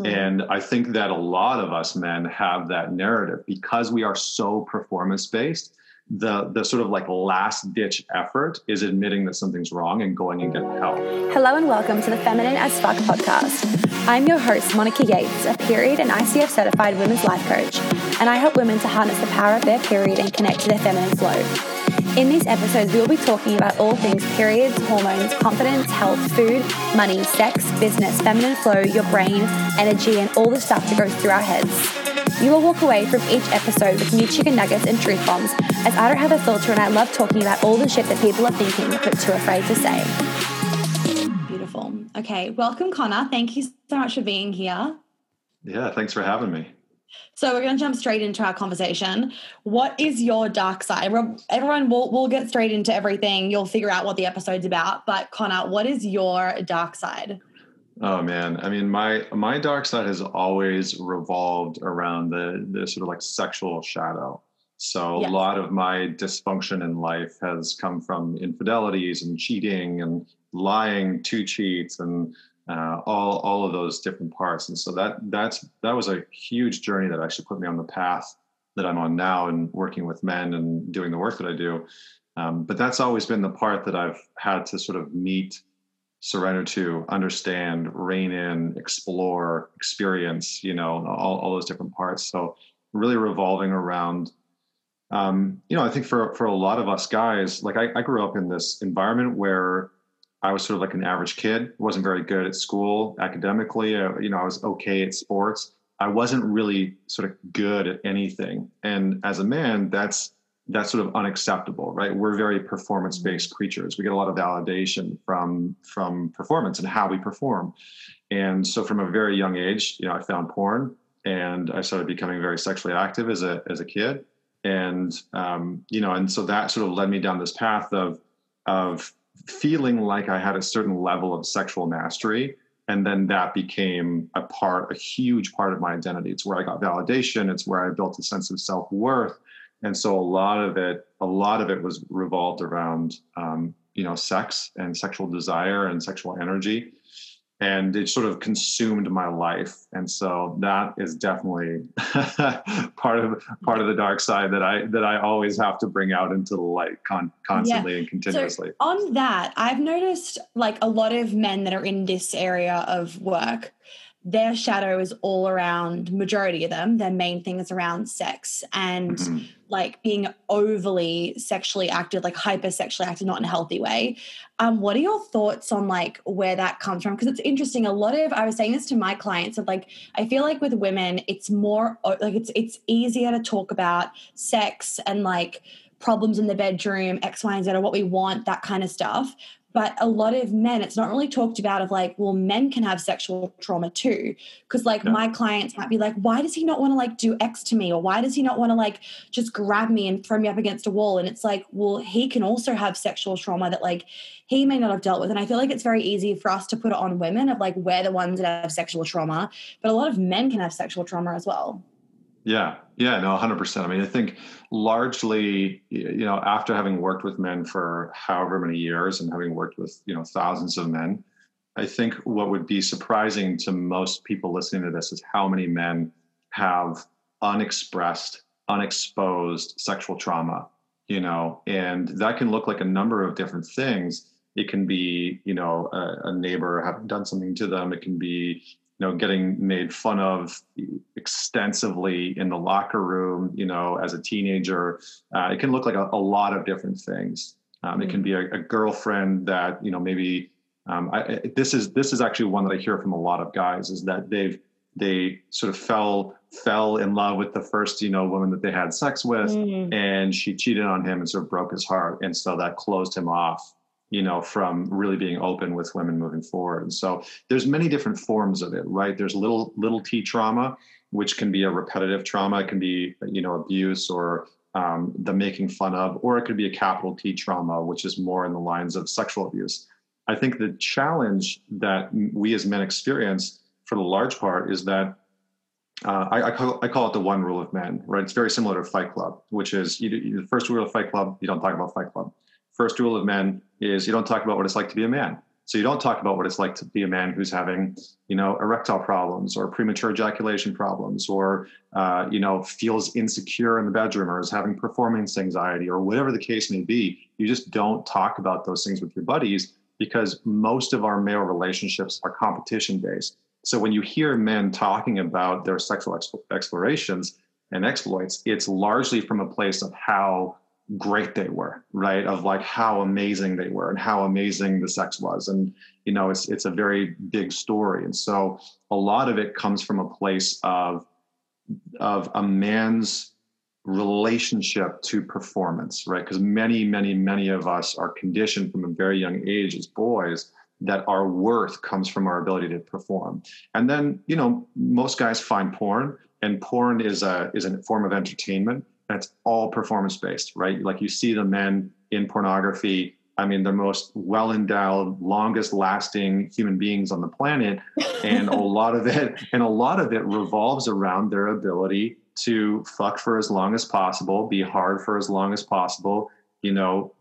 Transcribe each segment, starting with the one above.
Mm-hmm. And I think that a lot of us men have that narrative because we are so performance based. The, the sort of like last ditch effort is admitting that something's wrong and going and getting help. Hello and welcome to the Feminine as Fuck podcast. I'm your host, Monica Yates, a period and ICF certified women's life coach, and I help women to harness the power of their period and connect to their feminine flow. In these episodes, we will be talking about all things periods, hormones, confidence, health, food, money, sex, business, feminine flow, your brain, energy, and all the stuff that goes through our heads. You will walk away from each episode with new chicken nuggets and truth bombs, as I don't have a filter and I love talking about all the shit that people are thinking but too afraid to say. Beautiful. Okay, welcome, Connor. Thank you so much for being here. Yeah, thanks for having me. So we're going to jump straight into our conversation. What is your dark side? Everyone, we'll, we'll get straight into everything. You'll figure out what the episode's about. But Connor, what is your dark side? Oh man, I mean, my my dark side has always revolved around the the sort of like sexual shadow. So yes. a lot of my dysfunction in life has come from infidelities and cheating and lying to cheats and uh, all all of those different parts. And so that that's that was a huge journey that actually put me on the path that I'm on now and working with men and doing the work that I do. Um, but that's always been the part that I've had to sort of meet, surrender to, understand, rein in, explore, experience. You know, all all those different parts. So really revolving around. Um, you know, I think for for a lot of us guys, like I, I grew up in this environment where I was sort of like an average kid. wasn't very good at school academically. Uh, you know, I was okay at sports. I wasn't really sort of good at anything. And as a man, that's that's sort of unacceptable, right? We're very performance-based mm-hmm. creatures. We get a lot of validation from from performance and how we perform. And so, from a very young age, you know, I found porn, and I started becoming very sexually active as a as a kid. And um, you know, and so that sort of led me down this path of of feeling like I had a certain level of sexual mastery. And then that became a part, a huge part of my identity. It's where I got validation. It's where I built a sense of self worth. And so a lot of it, a lot of it was revolved around, um, you know, sex and sexual desire and sexual energy and it sort of consumed my life and so that is definitely part of part of the dark side that i that i always have to bring out into the light con- constantly yeah. and continuously so on that i've noticed like a lot of men that are in this area of work their shadow is all around majority of them. Their main thing is around sex and mm-hmm. like being overly sexually active like hyper sexually active not in a healthy way. Um, what are your thoughts on like where that comes from? Because it's interesting. A lot of i was saying this to my clients of like i feel like with women it's more like it's it's easier to talk about sex and like problems in the bedroom x y and z or what we want that kind of stuff but a lot of men it's not really talked about of like well men can have sexual trauma too. Because like my clients might be like why does he not want to like do x to me? Or why does he not want to like just grab me and throw me up against a wall? And it's like well he can also have sexual trauma that like he may not have dealt with. And i feel like it's very easy for us to put it on women of like we're the ones that have sexual trauma but a lot of men can have sexual trauma as well yeah, yeah, no, 100%. I mean, I think largely, you know, after having worked with men for however many years and having worked with, you know, thousands of men, I think what would be surprising to most people listening to this is how many men have unexpressed, unexposed sexual trauma, you know, and that can look like a number of different things. It can be, you know, a, a neighbor having done something to them. It can be, know getting made fun of extensively in the locker room you know as a teenager uh, it can look like a, a lot of different things um, mm-hmm. it can mm. be a, a, girlfriend that you know maybe um, I, this is this is actually one that i hear from a lot of guys is that they've they sort of fell fell in love with the first you know woman that they had sex with mm-hmm. and she cheated on him and sort of broke his heart and so that closed him off you know from really being open with women moving forward so there's many different forms of it right there's little little t trauma which can be a repetitive trauma it can be you know abuse or um, the making fun of or it could be a capital t trauma which is more in the lines of sexual abuse i think the challenge that we as men experience for the large part is that uh, I, I, call, I, call, it the one rule of men, right? It's very similar to Fight Club, which is you, you, the first rule of Fight Club, you don't talk about Fight Club. First rule of men is you don't talk about what it's like to be a man. So you don't talk about what it's like to be a man who's having, you know, erectile problems or premature ejaculation problems, or uh, you know, feels insecure in the bedroom or is having performance anxiety or whatever the case may be. You just don't talk about those things with your buddies because most of our male relationships are competition based. So when you hear men talking about their sexual explorations and exploits, it's largely from a place of how great they were, right? Of like how amazing they were and how amazing the sex was. And, you know, it's it's a very big story. And so a lot of it comes from a place of of a man's relationship to performance, right? Because many, many, many of us are conditioned from a very young age as boys that our worth comes from our ability to perform. And then, you know, most guys find porn and porn is a is a form of entertainment it's all performance based, right? Like you see the men in pornography. I mean, the most well endowed, longest lasting human beings on the planet. And a lot of it, and a lot of it revolves around their ability to fuck for as long as possible, be hard for as long as possible, you know,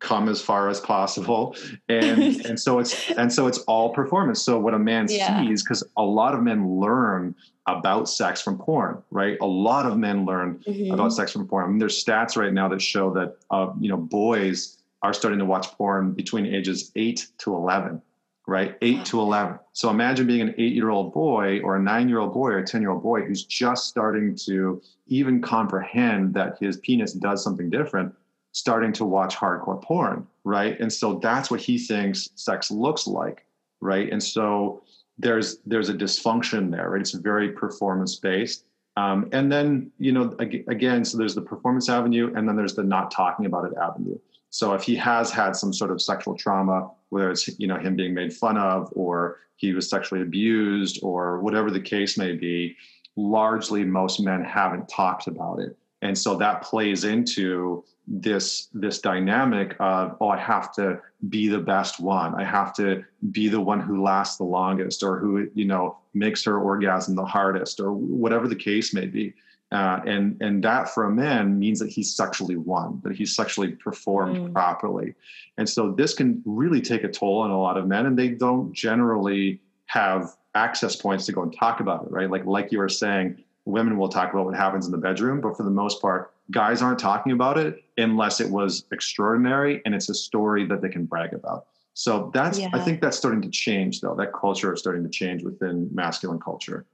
come as far as possible. And and so it's and so it's all performance. So what a man yeah. sees, because a lot of men learn about sex from porn, right? A lot of men learn mm-hmm. about sex from porn. I mean, there's stats right now that show that uh, you know boys are starting to watch porn between ages eight to eleven, right? Eight to eleven. So imagine being an eight-year-old boy or a nine-year-old boy or a ten-year-old boy who's just starting to even comprehend that his penis does something different starting to watch hardcore porn, right? And so that's what he thinks sex looks like, right? And so there's there's a dysfunction there, right? It's very performance based. Um, and then you know again, so there's the performance avenue, and then there's the not talking about it avenue. So if he has had some sort of sexual trauma, whether it's you know him being made fun of, or he was sexually abused, or whatever the case may be, largely most men haven't talked about it and so that plays into this this dynamic of oh i have to be the best one. I have to be the one who lasts the longest or who you know makes her orgasm the hardest or whatever the case may be. Uh, and and that for a man means that he's sexually won that he's sexually performed mm. properly. And so this can really take a toll on a lot of men and they don't generally have access points to go and talk about it right? Like like you were saying women will talk about what happens in the bedroom, but for the most part, guys aren't talking about it unless it was extraordinary and it's a story that they can brag about. So that's yeah. I think that's starting to change though. That culture is starting to change within masculine culture.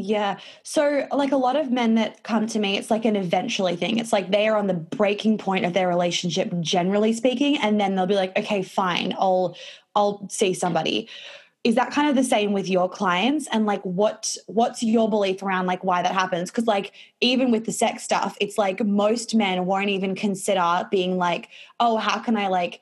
Yeah. So, like a lot of men that come to me, it's like an eventually thing. It's like they are on the breaking point of their relationship, generally speaking, and then they'll be like, "Okay, fine, I'll I'll see somebody." Is that kind of the same with your clients? And like what what's your belief around like why that happens? Because like even with the sex stuff it's like most men won't even consider being like oh how can i like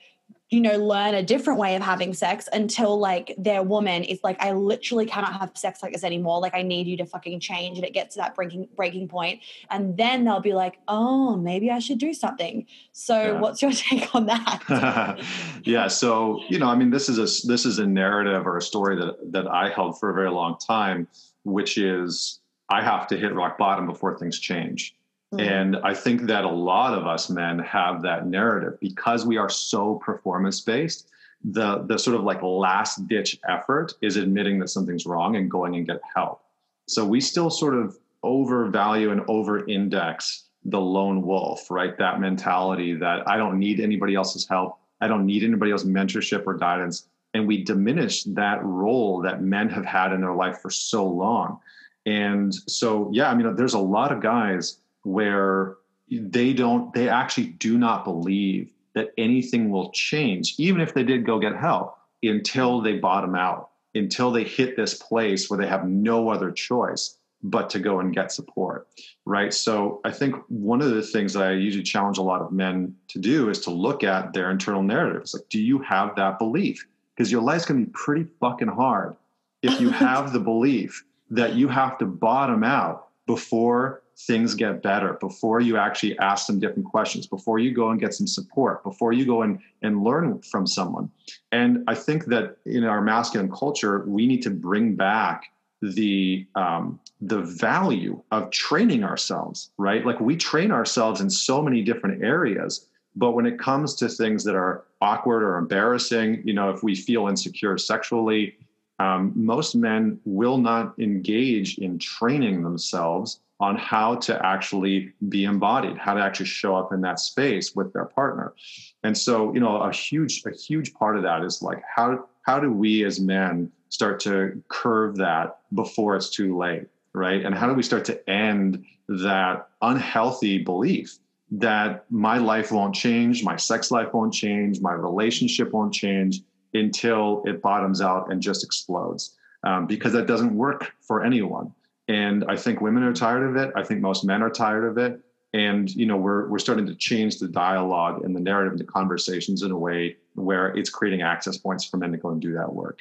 you know, learn a different way of having sex until like their woman is like, I literally cannot have sex like this anymore. Like I need you to fucking change. And it gets to that breaking breaking point. And then they'll be like, oh, maybe I should do something. So yeah. what's your take on that? yeah. So, you know, I mean, this is a this is a narrative or a story that that I held for a very long time, which is I have to hit rock bottom before things change. Mm-hmm. And I think that a lot of us men have that narrative because we are so performance based. The, the sort of like last ditch effort is admitting that something's wrong and going and get help. So we still sort of overvalue and over index the lone wolf, right? That mentality that I don't need anybody else's help. I don't need anybody else's mentorship or guidance. And we diminish that role that men have had in their life for so long. And so, yeah, I mean, there's a lot of guys where they don't they actually do not believe that anything will change even if they did go get help until they bottom out until they hit this place where they have no other choice but to go and get support right? So i think one of the things that i usually challenge a lot of men to do is to look at their internal narratives. Like do you have that belief? Because your life's going to be pretty fucking hard if you have the belief that you have to bottom out before things get better before you actually ask some different questions before you go and get some support before you go and, and learn from someone. And i think that in our masculine culture we need to bring back the um, the value of training ourselves right? Like we train ourselves in so many different areas but when it comes to things that are awkward or embarrassing, you know, if we feel insecure sexually, um, most men will not engage in training themselves on how to actually be embodied, how to actually show up in that space with their partner. And so, you know, a huge, a huge part of that is like how how do we as men start to curve that before it's too late, right? And how do we start to end that unhealthy belief that my life won't change, my sex life won't change, my relationship won't change until it bottoms out and just explodes. Um, because that doesn't work for anyone. And I think women are tired of it. I think most men are tired of it. And you know, we're we're starting to change the dialogue and the narrative and the conversations in a way where it's creating access points for men to go and do that work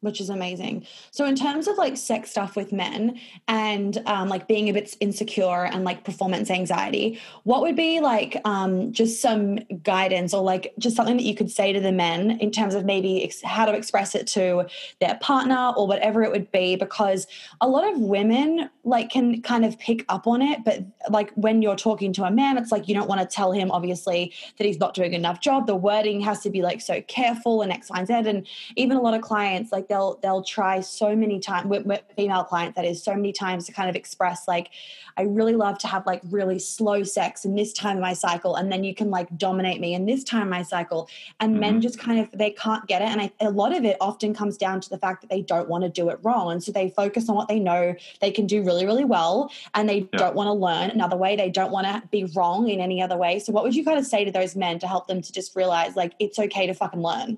which is amazing. So, in terms of like sex stuff with men and um, like being a bit insecure and like performance anxiety, what would be like um, just some guidance or like just something that you could say to the men in terms of maybe ex- how to express it to their partner or whatever it would be? Because a lot of women like can kind of pick up on it, but like when you're talking to a man, it's like you don't want to tell him obviously that he's not doing enough job. The wording has to be like so careful and X, Y, and Z. And even a lot of clients like they'll they'll try so many times with, with, female clients that is so many times to kind of express like i really love to have like really slow sex in this time of my cycle and then you can like dominate me in this time of my cycle and mm-hmm. men just kind of they can't get it and I, a lot of it often comes down to the fact that they don't want to do it wrong and so they focus on what they know they can do really really well and they yeah. don't want to learn another way they don't want to be wrong in any other way so what would you kind of say to those men to help them to just realize like it's okay to fucking learn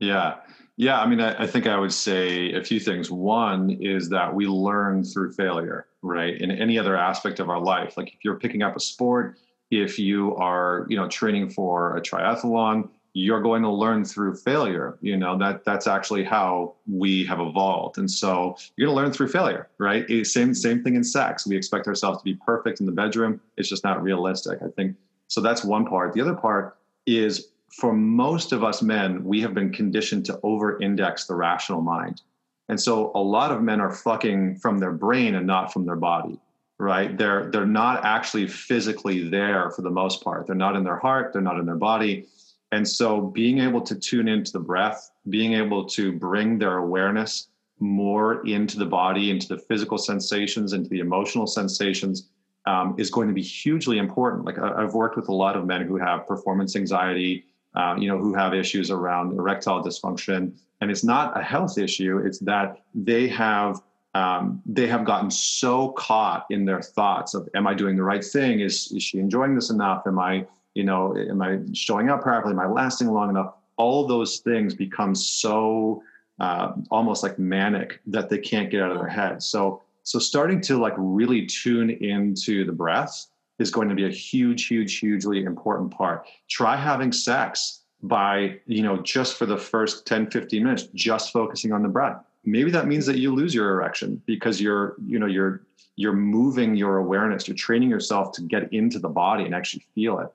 yeah yeah, I mean, I, I, think I would say a few things. One is that we learn through failure, right? In any other aspect of our life, like if you're picking up a sport, if you are, you know, training for a triathlon, you're going to learn through failure. You know that that's actually how we have evolved, and so you're going to learn through failure, right? Eh, same same thing in sex. We expect ourselves to be perfect in the bedroom. It's just not realistic. I think so. That's one part. The other part is for most of us men, we have been conditioned to over index the rational mind. And so a lot of men are fucking from their brain and not from their body, right? They're they're not actually physically there for the most part. They're not in their heart, they're not in their body. And so being able to tune into the breath, being able to bring their awareness more into the body, into the physical sensations, into the emotional sensations, um, is going to be hugely important. Like I've worked with a lot of men who have performance anxiety, uh, you know, who have issues around erectile dysfunction. And it's not a health issue, it's that they have um, they have gotten so caught in their thoughts of am I doing the right thing? Is is she enjoying this enough? Am I, you know, am I showing up properly? Am I lasting long enough? All those things become so uh, almost like manic that they can't get out of their head. So so starting to like really tune into the breath is going to be a huge, huge, hugely important part. Try having sex by, you know, just for the first 10, 15 minutes, just focusing on the breath. Maybe that means that you lose your erection because you're, you know, you're you're moving your awareness, you're training yourself to get into the body and actually feel it.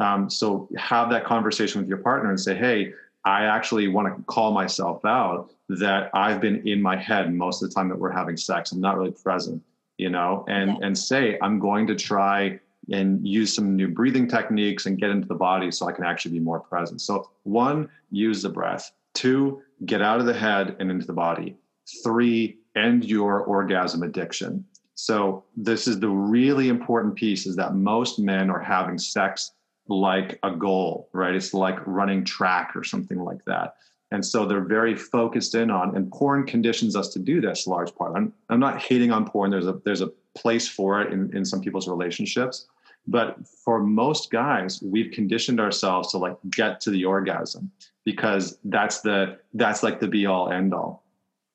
Um, so have that conversation with your partner and say, hey, I actually want to call myself out that I've been in my head most of the time that we're having sex. I'm not really present, you know, and yeah. and say I'm going to try and use some new breathing techniques and get into the body so I can actually be more present. So, one, use the breath. Two, get out of the head and into the body. Three, end your orgasm addiction. So, this is the really important piece is that most men are having sex like a goal, right? It's like running track or something like that. And so they're very focused in on, and porn conditions us to do this large part. I'm, I'm not hating on porn. There's a there's a place for it in, in some people's relationships. But for most guys, we've conditioned ourselves to like get to the orgasm because that's the that's like the be all end all.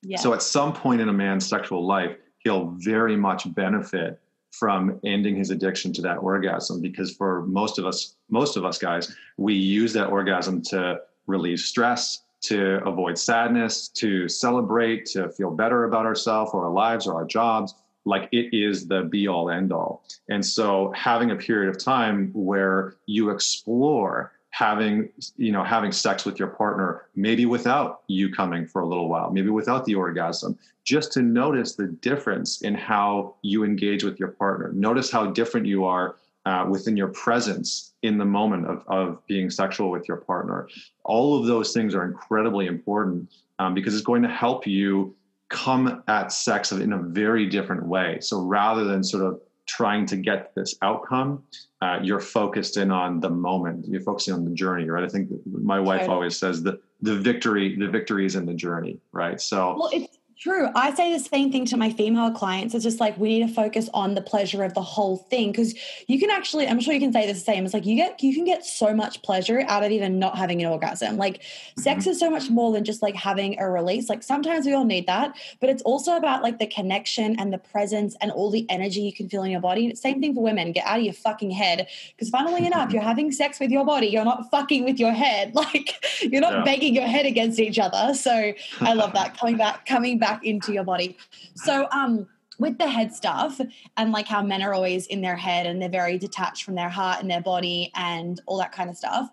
Yeah. So at some point in a man's sexual life, he'll very much benefit from ending his addiction to that orgasm because for most of us most of us guys we use that orgasm to relieve stress to avoid sadness to celebrate to feel better about ourselves or our lives or our jobs like it is the be all end all. And so having a period of time where you explore having you know having sex with your partner maybe without you coming for a little while maybe without the orgasm just to notice the difference in how you engage with your partner notice how different you are uh, within your presence in the moment of, of being sexual with your partner. All of those things are incredibly important um, because it's going to help you come at sex in a very different way. So rather than sort of trying to get this outcome, uh, you're focused in on the moment. You're focusing on the journey, right? I think my wife always says that the victory, the victory is in the journey, right? So well, it's True. I say the same thing to my female clients. It's just like we need to focus on the pleasure of the whole thing because you can actually, I'm sure you can say the same. It's like you get, you can get so much pleasure out of even not having an orgasm. Like mm-hmm. sex is so much more than just like having a release. Like sometimes we all need that, but it's also about like the connection and the presence and all the energy you can feel in your body. Same thing for women. Get out of your fucking head because funnily enough, you're having sex with your body. You're not fucking with your head. Like you're not yeah. banging your head against each other. So I love that coming back, coming back back into your body. So, um, with the head stuff and like how men are always in their head and they're very detached from their heart and their body and all that kind of stuff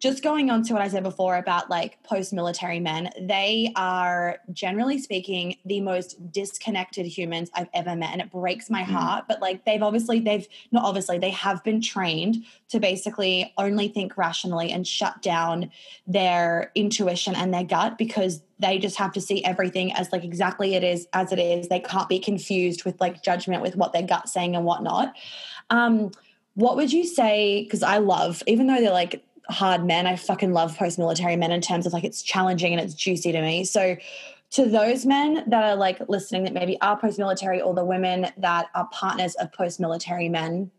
just going on to what I said before about like post military men, they are generally speaking the most disconnected humans I've ever met. And it breaks my mm. heart. But like they've obviously, they've not obviously, they have been trained to basically only think rationally and shut down their intuition and their gut because they just have to see everything as like exactly it is as it is. They can't be confused with like judgment with what their gut saying and whatnot. Um, what would you say? Because I love, even though they're like hard men. I fucking love post military men in terms of like it's challenging and it's juicy to me. So, to those men that are like listening that maybe are post military or the women that are partners of post military men,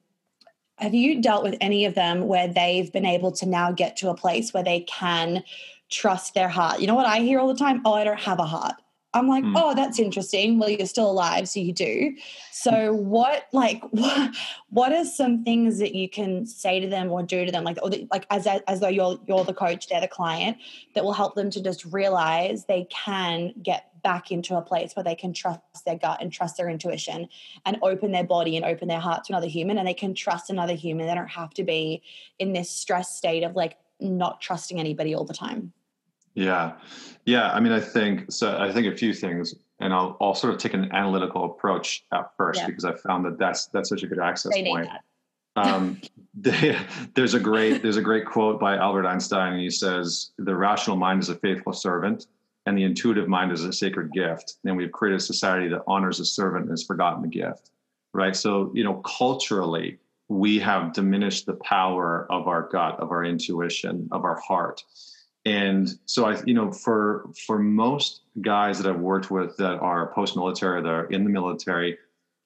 have you dealt with any of them where they've been able to now get to a place where they can trust their heart? You know what I hear all the time? Oh, I don't have a heart. I'm like, mm. oh, that's interesting. Well, you're still alive, so you do. So, what, like, what, what are some things that you can say to them or do to them, like, or the, like as as though you're you're the coach, they're the client, that will help them to just realize they can get back into a place where they can trust their gut and trust their intuition and open their body and open their heart to another human, and they can trust another human. They don't have to be in this stress state of like not trusting anybody all the time. Yeah. Yeah. I mean, I think so. I think a few things, and I'll, I'll sort of take an analytical approach at first yeah. because I found that that's, that's such a good access they point. um, they, there's a great, there's a great quote by Albert Einstein. And he says, the rational mind is a faithful servant and the intuitive mind is a sacred gift. And we've created a society that honors a servant and has forgotten the gift. Right. So, you know, culturally, we have diminished the power of our gut, of our intuition, of our heart and so i you know for for most guys that i've worked with that are post-military that are in the military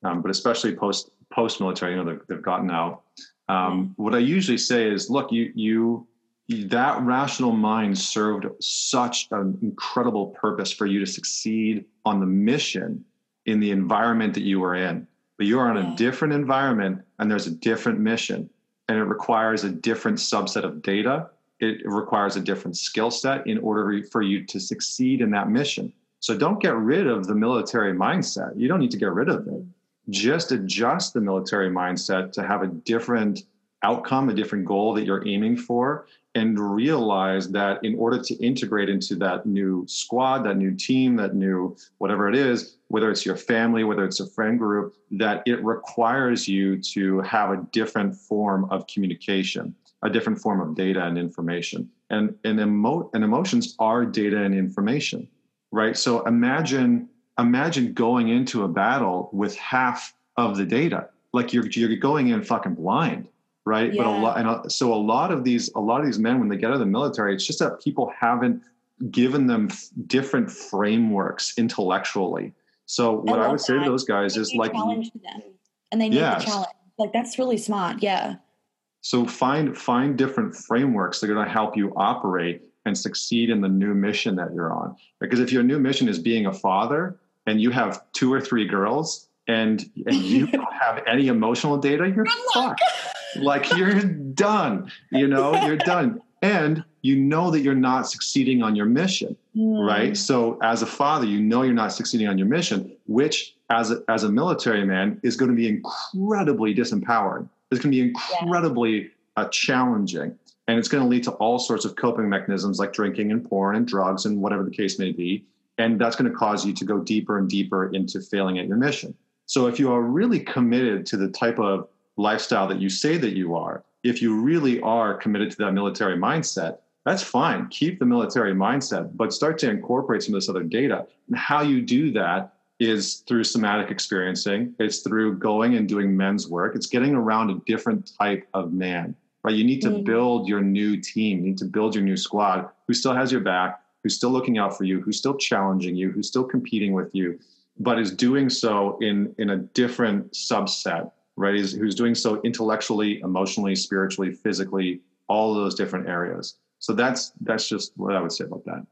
um, but especially post post-military you know they've, they've gotten out um, what i usually say is look you you that rational mind served such an incredible purpose for you to succeed on the mission in the environment that you were in. But you are in a different environment and there's a different mission and it requires a different subset of data it requires a different skill set in order for you to succeed in that mission. So don't get rid of the military mindset. You don't need to get rid of it. Just adjust the military mindset to have a different outcome, a different goal that you're aiming for, and realize that in order to integrate into that new squad, that new team, that new whatever it is, whether it's your family, whether it's a friend group, that it requires you to have a different form of communication a different form of data and information. And, and, emo- and emotions are data and information, right? So imagine imagine going into a battle with half of the data. Like you're you're going in fucking blind, right? Yeah. But a lot and a, so a lot of these a lot of these men when they get out of the military, it's just that people haven't given them f- different frameworks intellectually. So what I, I would that. say to those guys is like challenge them, and they need yes. the challenge. Like that's really smart. Yeah. So find find different frameworks that are going to help you operate and succeed in the new mission that you're on. Because if your new mission is being a father and you have two or three girls and and you don't have any emotional data, you're fucked. like you're done. You know, you're done. And you know that you're not succeeding on your mission, mm. right? So as a father, you know you're not succeeding on your mission, which as a, as a military man is going to be incredibly disempowering it's going to be incredibly yeah. uh, challenging. And it's going to lead to all sorts of coping mechanisms like drinking and porn and drugs and whatever the case may be. And that's going to cause you to go deeper and deeper into failing at your mission. So if you are really committed to the type of lifestyle that you say that you are, if you really are committed to that military mindset, that's fine. Keep the military mindset, but start to incorporate some of this other data. And how you do that is through somatic experiencing, it's through going and doing men's work, it's getting around a different type of man, right? You need to mm-hmm. build your new team, you need to build your new squad who still has your back, who's still looking out for you, who's still challenging you, who's still competing with you, but is doing so in, in a different subset, right? Is, who's doing so intellectually, emotionally, spiritually, physically, all of those different areas. So that's that's just what I would say about that.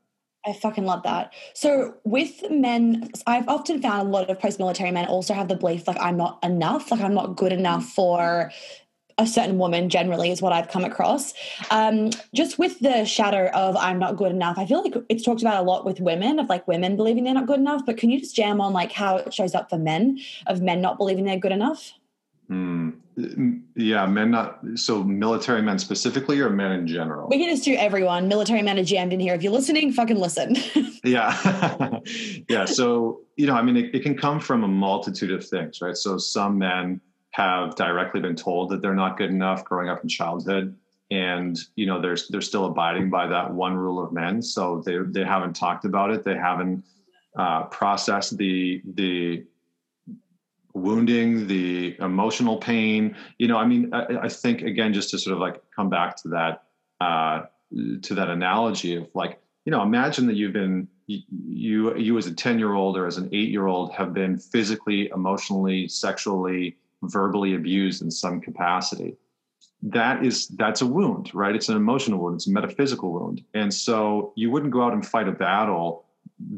I fucking love that. So with men, I've often found a lot of post-military men also have the belief like I'm not enough, like I'm not good enough for a certain woman generally is what I've come across. Um, just with the shadow of I'm not good enough, I feel like it's talked about a lot with women of like women believing they're not good enough. But can you just jam on like how it shows up for men of men not believing they're good enough? Mm, yeah, men not so military men specifically or men in general. We can just do everyone. Military men are jammed in here. If you're listening, fucking listen. yeah, yeah. So you know, I mean, it, it can come from a multitude of things, right? So some men have directly been told that they're not good enough growing up in childhood and you know they're they're still abiding by that one rule of men so they they haven't talked about it they haven't uh, processed the the wounding the emotional pain you know i mean I, I, think again just to sort of like come back to that uh, to that analogy of like you know imagine that you've been you you as a 10 year old or as an 8 year old have been physically emotionally sexually verbally abused in some capacity. That is that's a wound right? It's an emotional wound. It's a metaphysical wound. And so you wouldn't go out and fight a battle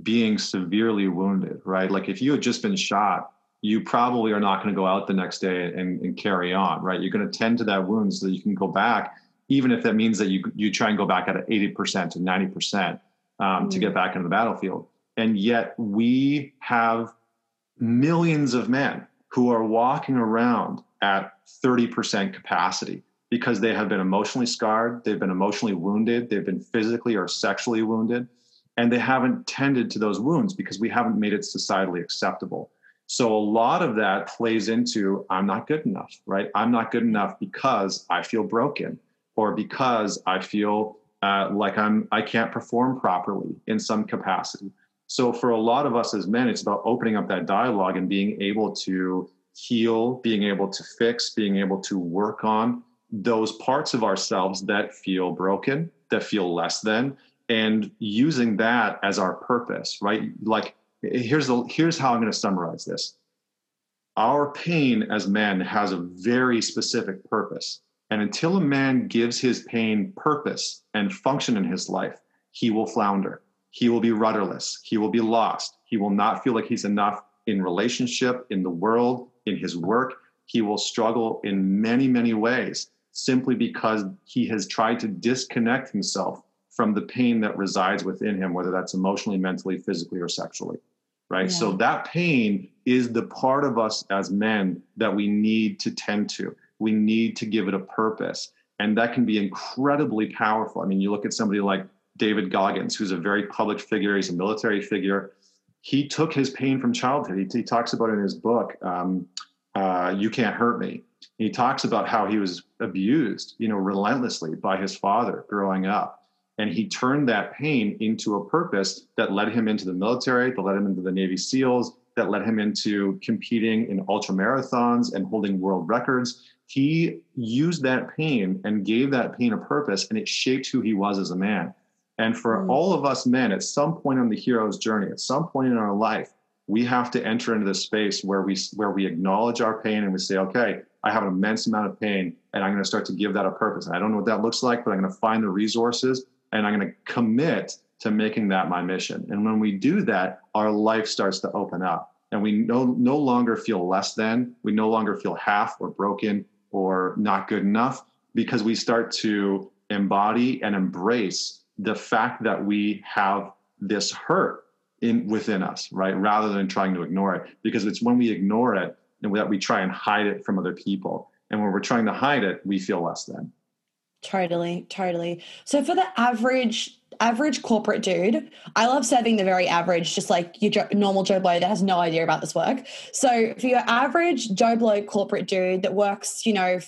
being severely wounded right? Like if you had just been shot you probably are not going to go out the next day and, and carry on right you're going to tend to that wound so that you can go back even if that means that you you try and go back at 80% to 90% um, mm-hmm. to get mm. back into the battlefield and yet we have millions of men who are walking around at 30% capacity because they have been emotionally scarred, they've been emotionally wounded, they've been physically or sexually wounded, and they haven't tended to those wounds because we haven't made it societally acceptable. So a lot of that plays into I'm not good enough, right? I'm not good enough because I feel broken or because I feel uh, like I'm I can't perform properly in some capacity. So for a lot of us as men, it's about opening up that dialogue and being able to heal, being able to fix, being able to work on those parts of ourselves that feel broken, that feel less than, and using that as our purpose, right? Like here's the here's how I'm going to summarize this. Our pain as men has a very specific purpose. And until a man gives his pain purpose and function in his life, he will flounder he will be rudderless. He will be lost. He will not feel like he's enough in relationship, in the world, in his work. He will struggle in many, many ways simply because he has tried to disconnect himself from the pain that resides within him, whether that's emotionally, mentally, physically, or sexually. Right. Yeah. So that pain is the part of us as men that we need to tend to. We need to give it a purpose. And that can be incredibly powerful. I mean, you look at somebody like David Goggins, who's a very public figure. He's a military figure. He took his pain from childhood. He, he talks about in his book, um, uh, "You Can't Hurt Me." He talks about how he was abused, you know, relentlessly by his father growing up, and he turned that pain into a purpose that led him into the military, that led him into the Navy SEALs, that led him into competing in ultra marathons and holding world records. He used that pain and gave that pain a purpose, and it shaped who he was as a man. And for mm. all of us men, at some point on the hero's journey, at some point in our life, we have to enter into this space where we where we acknowledge our pain and we say, okay, I have an immense amount of pain, and I'm going to start to give that a purpose. And I don't know what that looks like, but I'm going to find the resources and I'm going to commit to making that my mission. And when we do that, our life starts to open up, and we no no longer feel less than, we no longer feel half or broken or not good enough because we start to embody and embrace the fact that we have this hurt in within us, right? Rather than trying to ignore it, because it's when we ignore it and that we try and hide it from other people. And when we're trying to hide it, we feel less than. Totally, totally. So for the average average corporate dude, I love serving the very average, just like your normal Joe Blow that has no idea about this work. So for your average Joe Blow corporate dude that works, you know,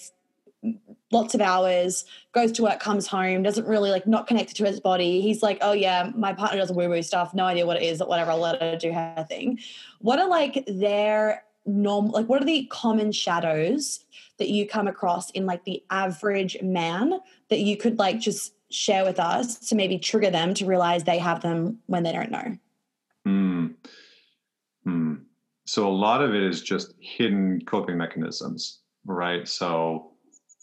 lots of hours, goes to work, comes home, doesn't really like not connected to his body. He's like, oh yeah, my partner does woo woo stuff, no idea what it is, whatever, I'll let her do her thing. What are like their normal, like what are the common shadows that you come across in like the average man that you could like just share with us to maybe trigger them to realize they have them when they don't know? Hmm. Hmm. So a lot of it is just hidden coping mechanisms, right? So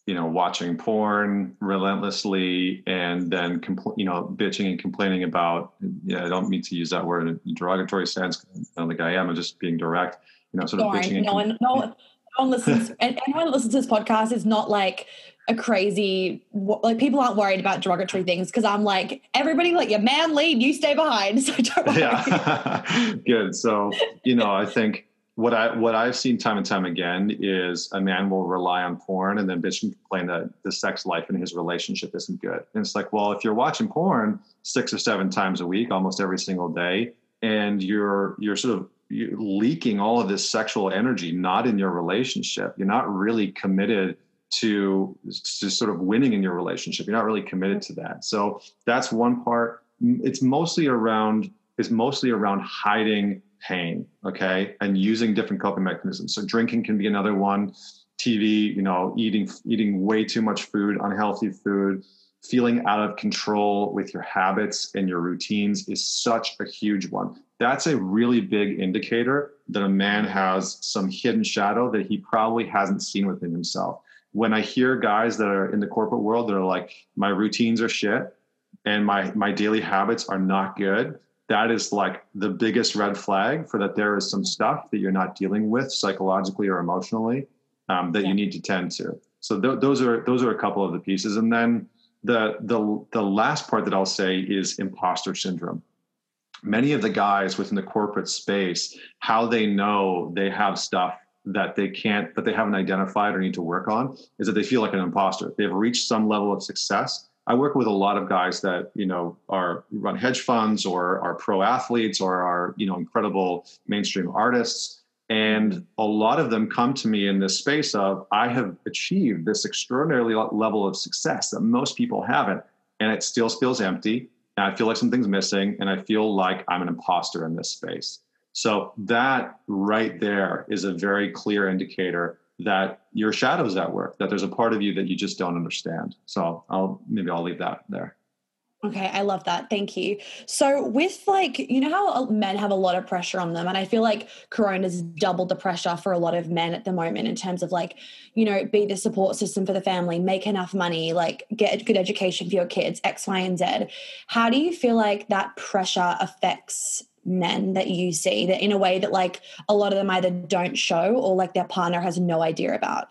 you know, watching porn relentlessly and then, compl- you know, bitching and complaining about, yeah, I don't mean to use that word in a derogatory sense. I don't think I am. I'm just being direct, you know, sort of bitching. No no one, no one listens, and anyone that listens to this podcast is not like a crazy, like people aren't worried about derogatory things because I'm like, everybody let your man lead, you stay behind. So don't worry. Yeah. Good. So, you know, I think, what I what I've seen time and time again is a man will rely on porn and then bitch and complain that the sex life in his relationship isn't good. And it's like, well, if you're watching porn six or seven times a week, almost every single day, and you're you're sort of leaking all of this sexual energy not in your relationship, you're not really committed to to sort of winning in your relationship. You're not really committed to that. So that's one part. It's mostly around is mostly around hiding pain okay and using different coping mechanisms so drinking can be another one tv you know eating eating way too much food unhealthy food feeling out of control with your habits and your routines is such a huge one that's a really big indicator that a man has some hidden shadow that he probably hasn't seen within himself when i hear guys that are in the corporate world that are like my routines are shit and my my daily habits are not good that is like the biggest red flag for that there is some stuff that you're not dealing with psychologically or emotionally um, that yeah. you need to tend to. So th- those are those are a couple of the pieces, and then the the the last part that I'll say is imposter syndrome. Many of the guys within the corporate space, how they know they have stuff that they can't that they haven't identified or need to work on is that they feel like an imposter. They've reached some level of success. I work with a lot of guys that you know are run hedge funds or are pro athletes or are you know incredible mainstream artists, and a lot of them come to me in this space of I have achieved this extraordinary level of success that most people haven't, and it still feels empty, and I feel like something's missing, and I feel like I'm an imposter in this space. So that right there is a very clear indicator that your shadow's at work, that there's a part of you that you just don't understand. So I'll maybe I'll leave that there. Okay, I love that. Thank you. So, with like, you know how uh, men have a lot of pressure on them, and I feel like Corona's doubled the pressure for a lot of men at the moment in terms of like, you know, be the support system for the family, make enough money, like get a good education for your kids, X, Y, and Z. How do you feel like that pressure affects men that you see that in a way that like a lot of them either don't show or like their partner has no idea about?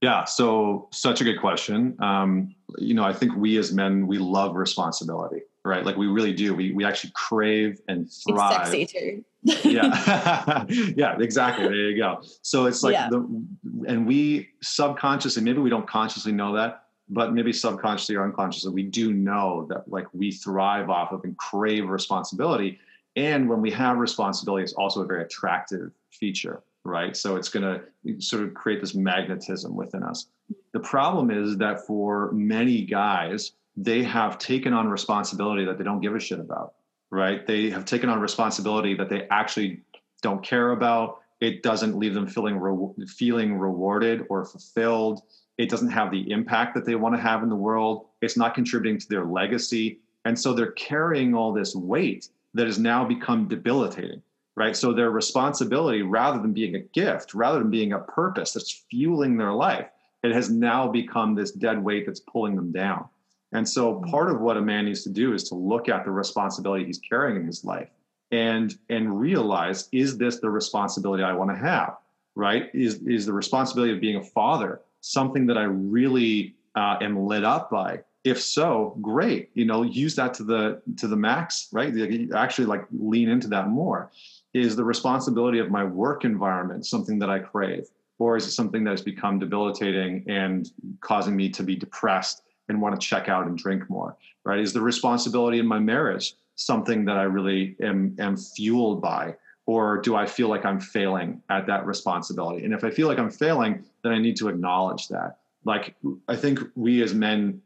Yeah, so such a good question. Um, you know, I think we as men we love responsibility, right? Like we really do. We we actually crave and thrive. It's sexy too. yeah, yeah, exactly. There you go. So it's like yeah. the and we subconsciously, maybe we don't consciously know that, but maybe subconsciously or unconsciously, we do know that like we thrive off of and crave responsibility. And when we have responsibility, it's also a very attractive feature, right? So it's going to sort of create this magnetism within us. The problem is that for many guys, they have taken on responsibility that they don't give a shit about, right? They have taken on responsibility that they actually don't care about. It doesn't leave them feeling re- feeling rewarded or fulfilled it doesn't have the impact that they want to have in the world. It's not contributing to their legacy. And so they're carrying all this weight that has now become debilitating, right? So their responsibility, rather than being a gift, rather than being a purpose that's fueling their life, it has now become this dead weight that's pulling them down. And so mm. part of what a man needs to do is to look at the responsibility he's carrying in his life and and realize is this the responsibility I want to have? Right? Is is the responsibility of being a father something that I really uh, am lit up by? If so, great. You know, use that to the to the max, right? Actually, like lean into that more. Is the responsibility of my work environment something that I crave? or is it something that has become debilitating and causing me to be depressed and want to check out and drink more right? Is the responsibility in my marriage something that i really am, am fueled by? Or do i feel like i'm failing at that responsibility? And if i feel like i'm failing then i need to acknowledge that. Like i think we as men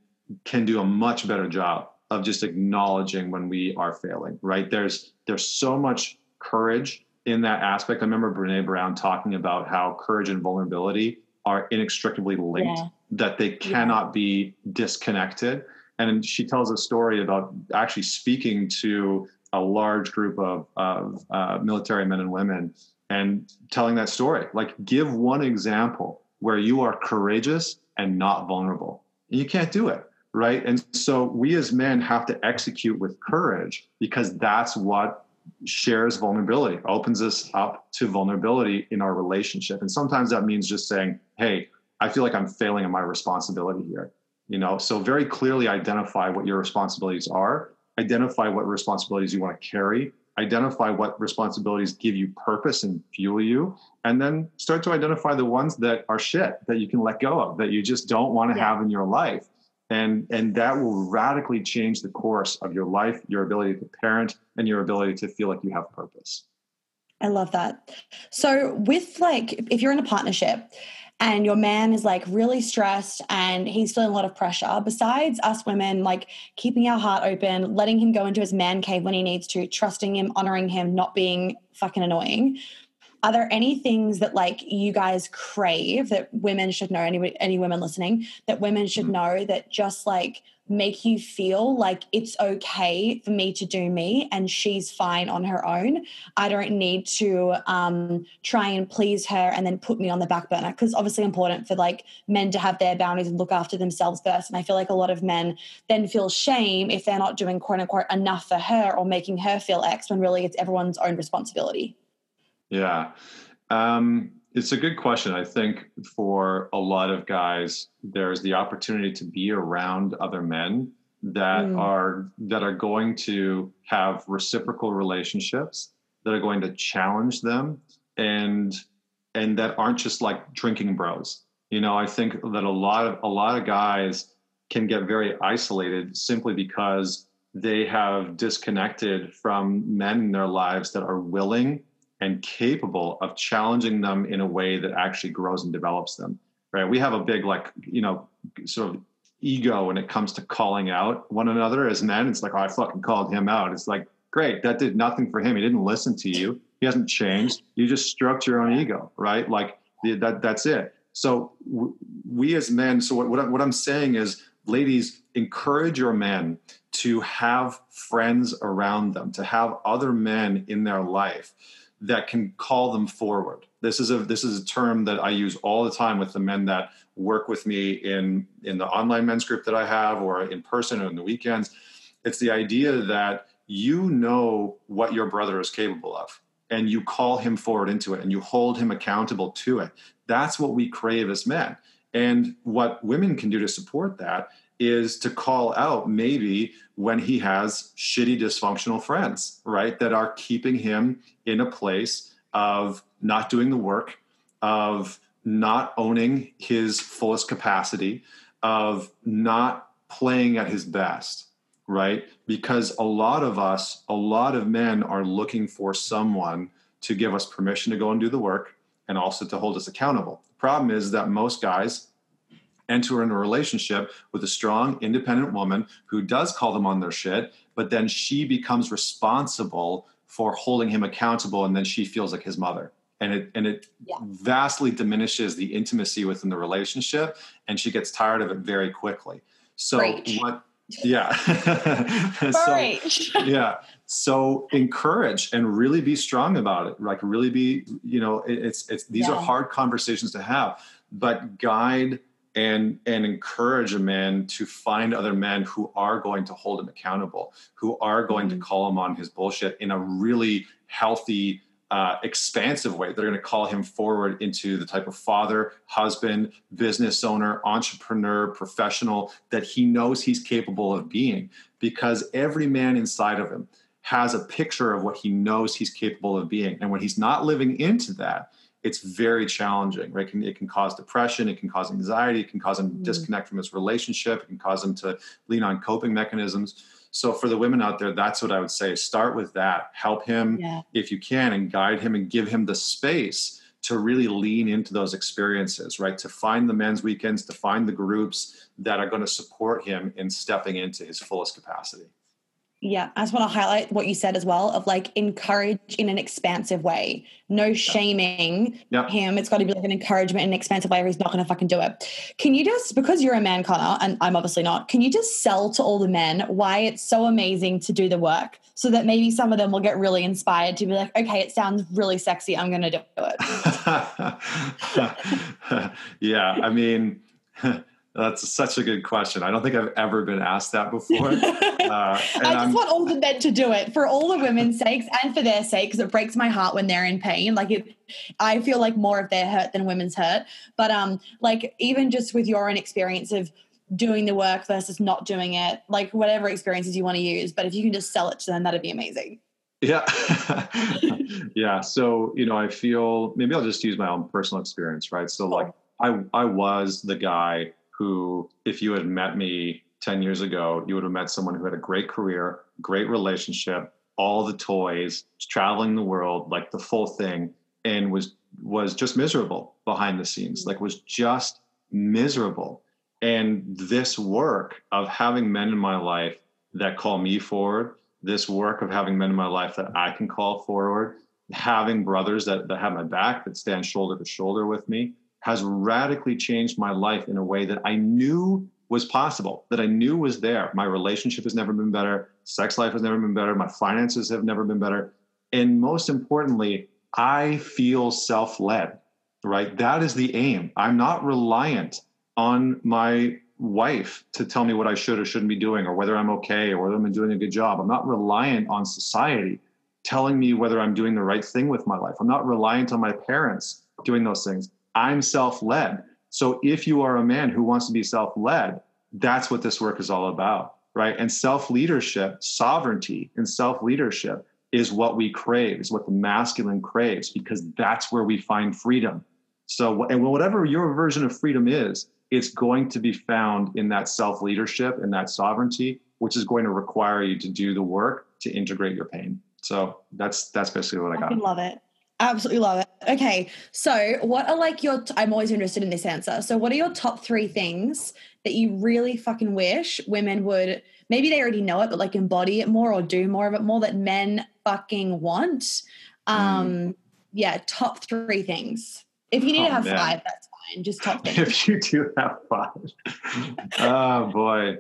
can do a much better job of just acknowledging when we are failing right? There's there's so much courage in that aspect. I remember Brené Brown talking about how courage and vulnerability are inextricably linked yeah. that they cannot yeah. be disconnected. And she tells a story about actually speaking to a large group of, of uh, military men and women and telling that story. Like give one example where you are courageous and not vulnerable. And you can't do it right? And so we as men have to execute with courage because that's what shares vulnerability opens us up to vulnerability in our relationship. And sometimes that means just saying hey i feel like i'm failing in my responsibility here you know? So very clearly identify what your responsibilities are identify what responsibilities you want to carry identify what responsibilities give you purpose and fuel you and then start to identify the ones that are shit that you can let go of that you just don't want to yeah. have in your life and and that will radically change the course of your life your ability to parent and your ability to feel like you have purpose. I love that. So with like if you're in a partnership and your man is like really stressed and he's feeling a lot of pressure besides us women like keeping our heart open letting him go into his man cave when he needs to trusting him honoring him not being fucking annoying are there any things that like you guys crave that women should know any any women listening that women should mm-hmm. know that just like make you feel like it's okay for me to do me and she's fine on her own. I don't need to um, try and please her and then put me on the back burner because obviously important for like men to have their boundaries and look after themselves first. And I feel like a lot of men then feel shame if they're not doing quote unquote enough for her or making her feel X when really it's everyone's own responsibility. Yeah. Um, it's a good question. I think for a lot of guys, there's the opportunity to be around other men that mm. are that are going to have reciprocal relationships that are going to challenge them and and that aren't just like drinking bros. You know, I think that a lot of a lot of guys can get very isolated simply because they have disconnected from men in their lives that are willing and capable of challenging them in a way that actually grows and develops them right? We have a big like you know sort of ego when it comes to calling out one another as men. It's like oh, i fucking called him out. It's like great that did nothing for him. He didn't listen to you. He hasn't changed. You just stroked your own ego right? Like that that's it. So we as men so what, what, I'm saying is ladies encourage your men to have friends around them to have other men in their life that can call them forward. This is a this is a term that I use all the time with the men that work with me in in the online men's group that I have or in person or in the weekends. It's the idea that you know what your brother is capable of and you call him forward into it and you hold him accountable to it. That's what we crave as men. And what women can do to support that is to call out maybe when he has shitty dysfunctional friends, right? That are keeping him in a place of not doing the work, of not owning his fullest capacity, of not playing at his best, right? Because a lot of us, a lot of men are looking for someone to give us permission to go and do the work and also to hold us accountable. The problem is that most guys enter in a relationship with a strong, independent woman who does call them on their shit, but then she becomes responsible for holding him accountable, and then she feels like his mother. And it and it yeah. vastly diminishes the intimacy within the relationship, and she gets tired of it very quickly. So what? Yeah. so, yeah. So encourage and really be strong about it. Like really be, you know, it's it's these yeah. are hard conversations to have, but guide and and encourage a man to find other men who are going to hold him accountable who are going mm-hmm. to call him on his bullshit in a really healthy uh, expansive way they're going to call him forward into the type of father husband business owner entrepreneur professional that he knows he's capable of being because every man inside of him has a picture of what he knows he's capable of being and when he's not living into that it's very challenging, right? It can, it can cause depression, it can cause anxiety, it can cause him mm. disconnect from his relationship, it can cause him to lean on coping mechanisms. So for the women out there, that's what I would say. Start with that. Help him yeah. if you can and guide him and give him the space to really lean into those experiences, right? To find the men's weekends, to find the groups that are going to support him in stepping into his fullest capacity. Yeah, I just want to highlight what you said as well of like encourage in an expansive way. No shaming yeah. him. It's got to be like an encouragement in an expansive way or he's not going to fucking do it. Can you just, because you're a man, Connor, and I'm obviously not, can you just sell to all the men why it's so amazing to do the work so that maybe some of them will get really inspired to be like, okay, it sounds really sexy. I'm going to do it. yeah. I mean, That's such a good question. I don't think I've ever been asked that before. Uh, I just I'm, want all the men to do it for all the women's sakes and for their sake, because it breaks my heart when they're in pain. Like it, I feel like more of their hurt than women's hurt. But um, like even just with your own experience of doing the work versus not doing it, like whatever experiences you want to use. But if you can just sell it to them, that'd be amazing. Yeah. yeah. So, you know, I feel maybe I'll just use my own personal experience, right? So, like, I, I was the guy who, if you had met me 10 years ago, you would have met someone who had a great career, great relationship, all the toys, traveling the world, like the full thing, and was was just miserable behind the scenes, mm-hmm. like was just miserable. And this work of having men in my life that call me forward, this work of having men in my life that I can call forward, having brothers that, that have my back, that stand shoulder to shoulder with me, has radically changed my life in a way that I knew was possible, that I knew was there. My relationship has never been better. Sex life has never been better. My finances have never been better. And most importantly, I feel self led, right? That is the aim. I'm not reliant on my wife to tell me what I should or shouldn't be doing or whether I'm okay or whether I'm doing a good job. I'm not reliant on society telling me whether I'm doing the right thing with my life. I'm not reliant on my parents doing those things. I'm self led. So if you are a man who wants to be self led, that's what this work is all about, right? And self leadership, sovereignty and self leadership is what we crave, is what the masculine craves, because that's where we find freedom. So, and whatever your version of freedom is, it's going to be found in that self leadership and that sovereignty, which is going to require you to do the work to integrate your pain. So that's that's basically what I got. I love it. Absolutely love it. Okay, so what are like your? i I'm always interested in this answer. So, what are your top three things that you really fucking wish women would? Maybe they already know it, but like embody it more or do more of it more that men fucking want. Um, mm. yeah, top three things. If you need oh, to have man. five, that's fine. Just top things. if you do have five, oh boy,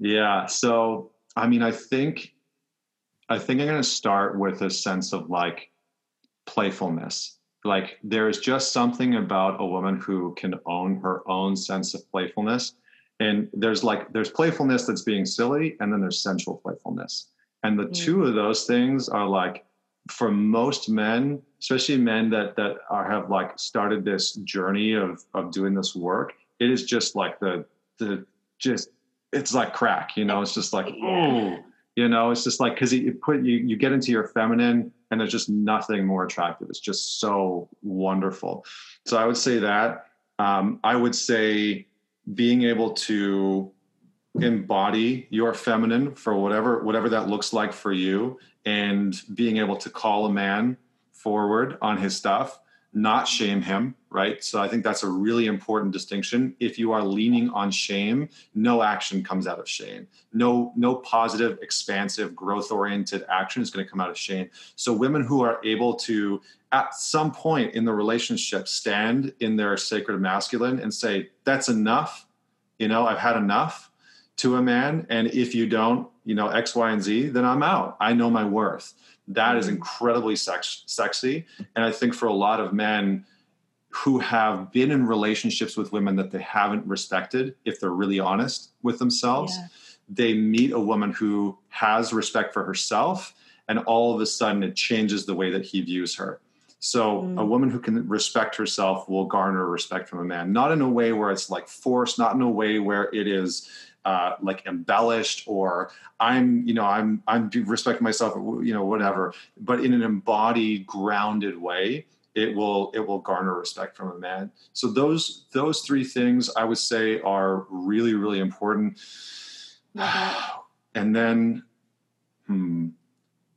yeah. So, I mean, I think, I think I'm going to start with a sense of like playfulness. Like there is just something about a woman who can own her own sense of playfulness. And there's like there's playfulness that's being silly, and then there's sensual playfulness. And the mm. two of those things are like for most men, especially men that that are have like started this journey of of doing this work, it is just like the the just it's like crack, you know. It's just like oh, you know. It's just like because you put you you get into your feminine and there's just nothing more attractive. It's just so wonderful. So I would say that. Um, I would say being able to embody your feminine for whatever whatever that looks like for you, and being able to call a man forward on his stuff, not shame him, right? So I think that's a really important distinction. If you are leaning on shame, no action comes out of shame. No no positive, expansive, growth-oriented action is going to come out of shame. So women who are able to at some point in the relationship stand in their sacred masculine and say that's enough, you know, I've had enough to a man and if you don't, you know, X, Y, and Z, then I'm out. I know my worth. That is mm-hmm. incredibly sex- sexy. And I think for a lot of men, who have been in relationships with women that they haven't respected, if they're really honest with themselves, yeah. they meet a woman who has respect for herself, and all of a sudden it changes the way that he views her. So, mm. a woman who can respect herself will garner respect from a man, not in a way where it's like forced, not in a way where it is uh, like embellished or I'm, you know, I'm I'm respecting myself, you know, whatever, but in an embodied, grounded way it will it will garner respect from a man. So those those three things i would say are really really important. And then hmm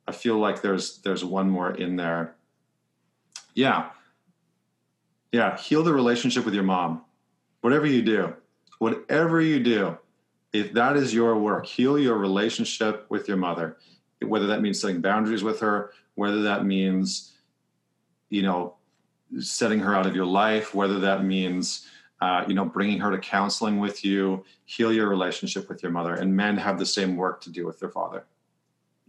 i feel like there's there's one more in there. Yeah. Yeah heal the relationship with your mom. Whatever you do whatever you do if that is your work heal your relationship with your mother whether that means setting boundaries with her whether that means you know, setting her out of your life, whether that means, uh, you know, bringing her to counseling with you, heal your relationship with your mother. And men have the same work to do with their father.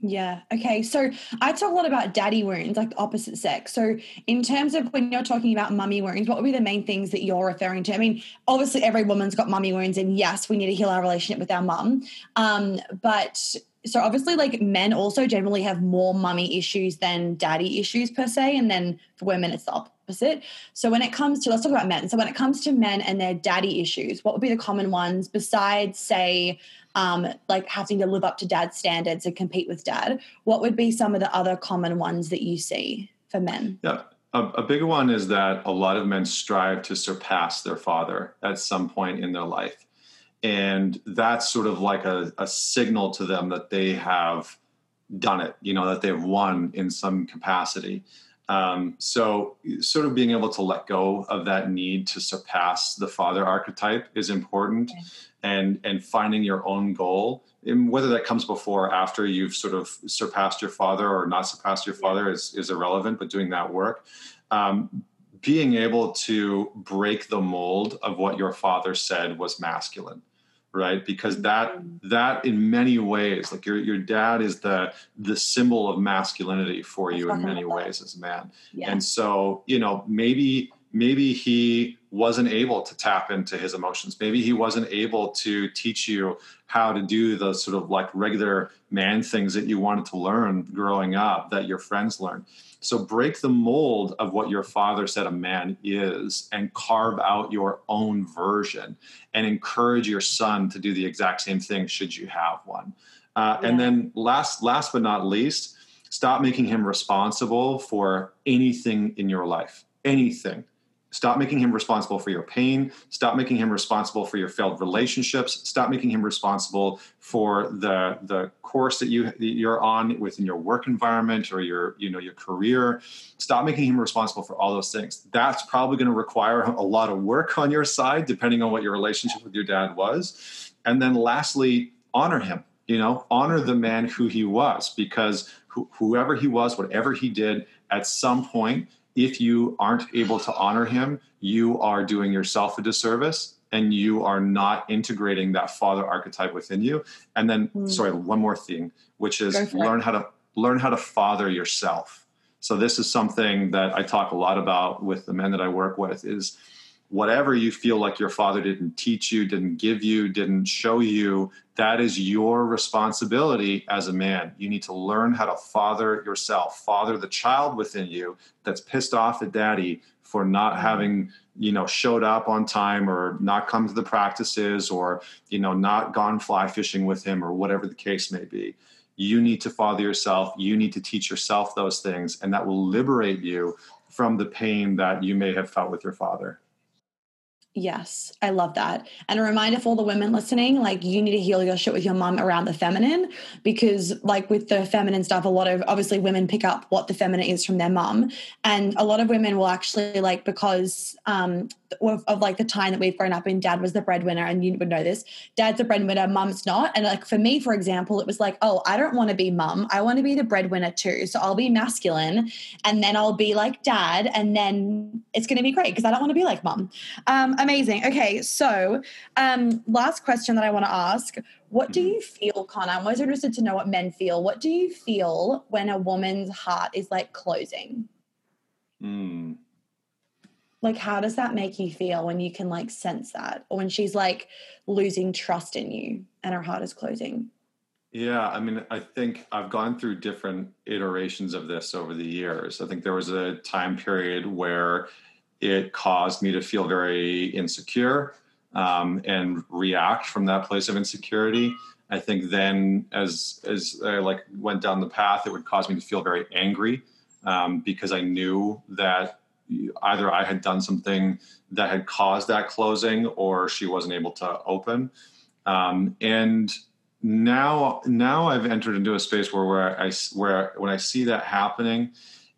Yeah. Okay. So I talk a lot about daddy wounds, like the opposite sex. So in terms of when you're talking about mummy wounds, what would be the main things that you're referring to? I mean, obviously every woman's got mummy wounds, and yes, we need to heal our relationship with our mum. Um, but so obviously like men also generally have more mummy issues than daddy issues per se and then for women it's the opposite. So when it comes to let's talk about men. So when it comes to men and their daddy issues what would be the common ones besides say um, like having to live up to dad's standards and compete with dad? What would be some of the other common ones that you see for men? Yeah. A, a bigger one is that a lot of men strive to surpass their father at some point in their life and that's sort of like a, a signal to them that they have done it you know that they've won in some capacity. Um, so sort of being able to let go of that need to surpass the father archetype is important. Okay. and and finding your own goal and whether that comes before or after you've sort of surpassed your father or not surpassed your father is, is irrelevant but doing that work um, being able to break the mold of what your father said was masculine right because that mm-hmm. that in many ways like your your dad is the the symbol of masculinity for you in many ways as a man yeah. and so you know maybe maybe he wasn't able to tap into his emotions maybe he wasn't able to teach you how to do the sort of like regular man things that you wanted to learn growing up that your friends learned so break the mold of what your father said a man is and carve out your own version and encourage your son to do the exact same thing should you have one. Uh, yeah. And then last, last but not least, stop making him responsible for anything in your life, anything. Stop making him responsible for your pain. Stop making him responsible for your failed relationships. Stop making him responsible for the the course that you you're on within your work environment or your you know your career. Stop making him responsible for all those things. That's probably going to require a lot of work on your side, depending on what your relationship with your dad was. And then lastly, honor him. You know, honor the man who he was because wh- whoever he was, whatever he did, at some point if you aren't able to honor him, you are doing yourself a disservice and you are not integrating that father archetype within you. And then, mm. sorry, one more thing, which is learn how to learn how to father yourself. So this is something that I talk a lot about with the men that I work with is whatever you feel like your father didn't teach you, didn't give you, didn't show you, that is your responsibility as a man. You need to learn how to father yourself, father the child within you that's pissed off at daddy for not mm-hmm. having, you know, showed up on time or not come to the practices or, you know, not gone fly fishing with him or whatever the case may be. You need to father yourself. You need to teach yourself those things, and that will liberate you from the pain that you may have felt with your father. Yes, I love that. And a reminder for all the women listening, like you need to heal your shit with your mom around the feminine because like with the feminine stuff, a lot of obviously women pick up what the feminine is from their mom. And a lot of women will actually like because um of, of, like the time that we've grown up in dad was the breadwinner and you would know this dad's the breadwinner mum's not. And like for me for example it was like oh i don't want to be mum i want to be the breadwinner too so i'll be masculine and then i'll be like dad and then it's going to be great because i don't want to be like mum. Um, amazing. Okay so um, last question that i want to ask. What do mm-hmm. you feel connor i'm always interested to know what men feel what do you feel when a woman's heart is like closing? Mm like how does that make you feel when you can like sense that? Or when she's like losing trust in you and her heart is closing? Yeah i mean i think i've gone through different iterations of this over the years. I think there was a time period where it caused me to feel very insecure um, and react from that place of insecurity. I think then as as i like went down the path it would cause me to feel very angry um, because i knew that either I had done something that had caused that closing or she wasn't able to open. Um, and now, now I've entered into a space where, where I, where when I see that happening,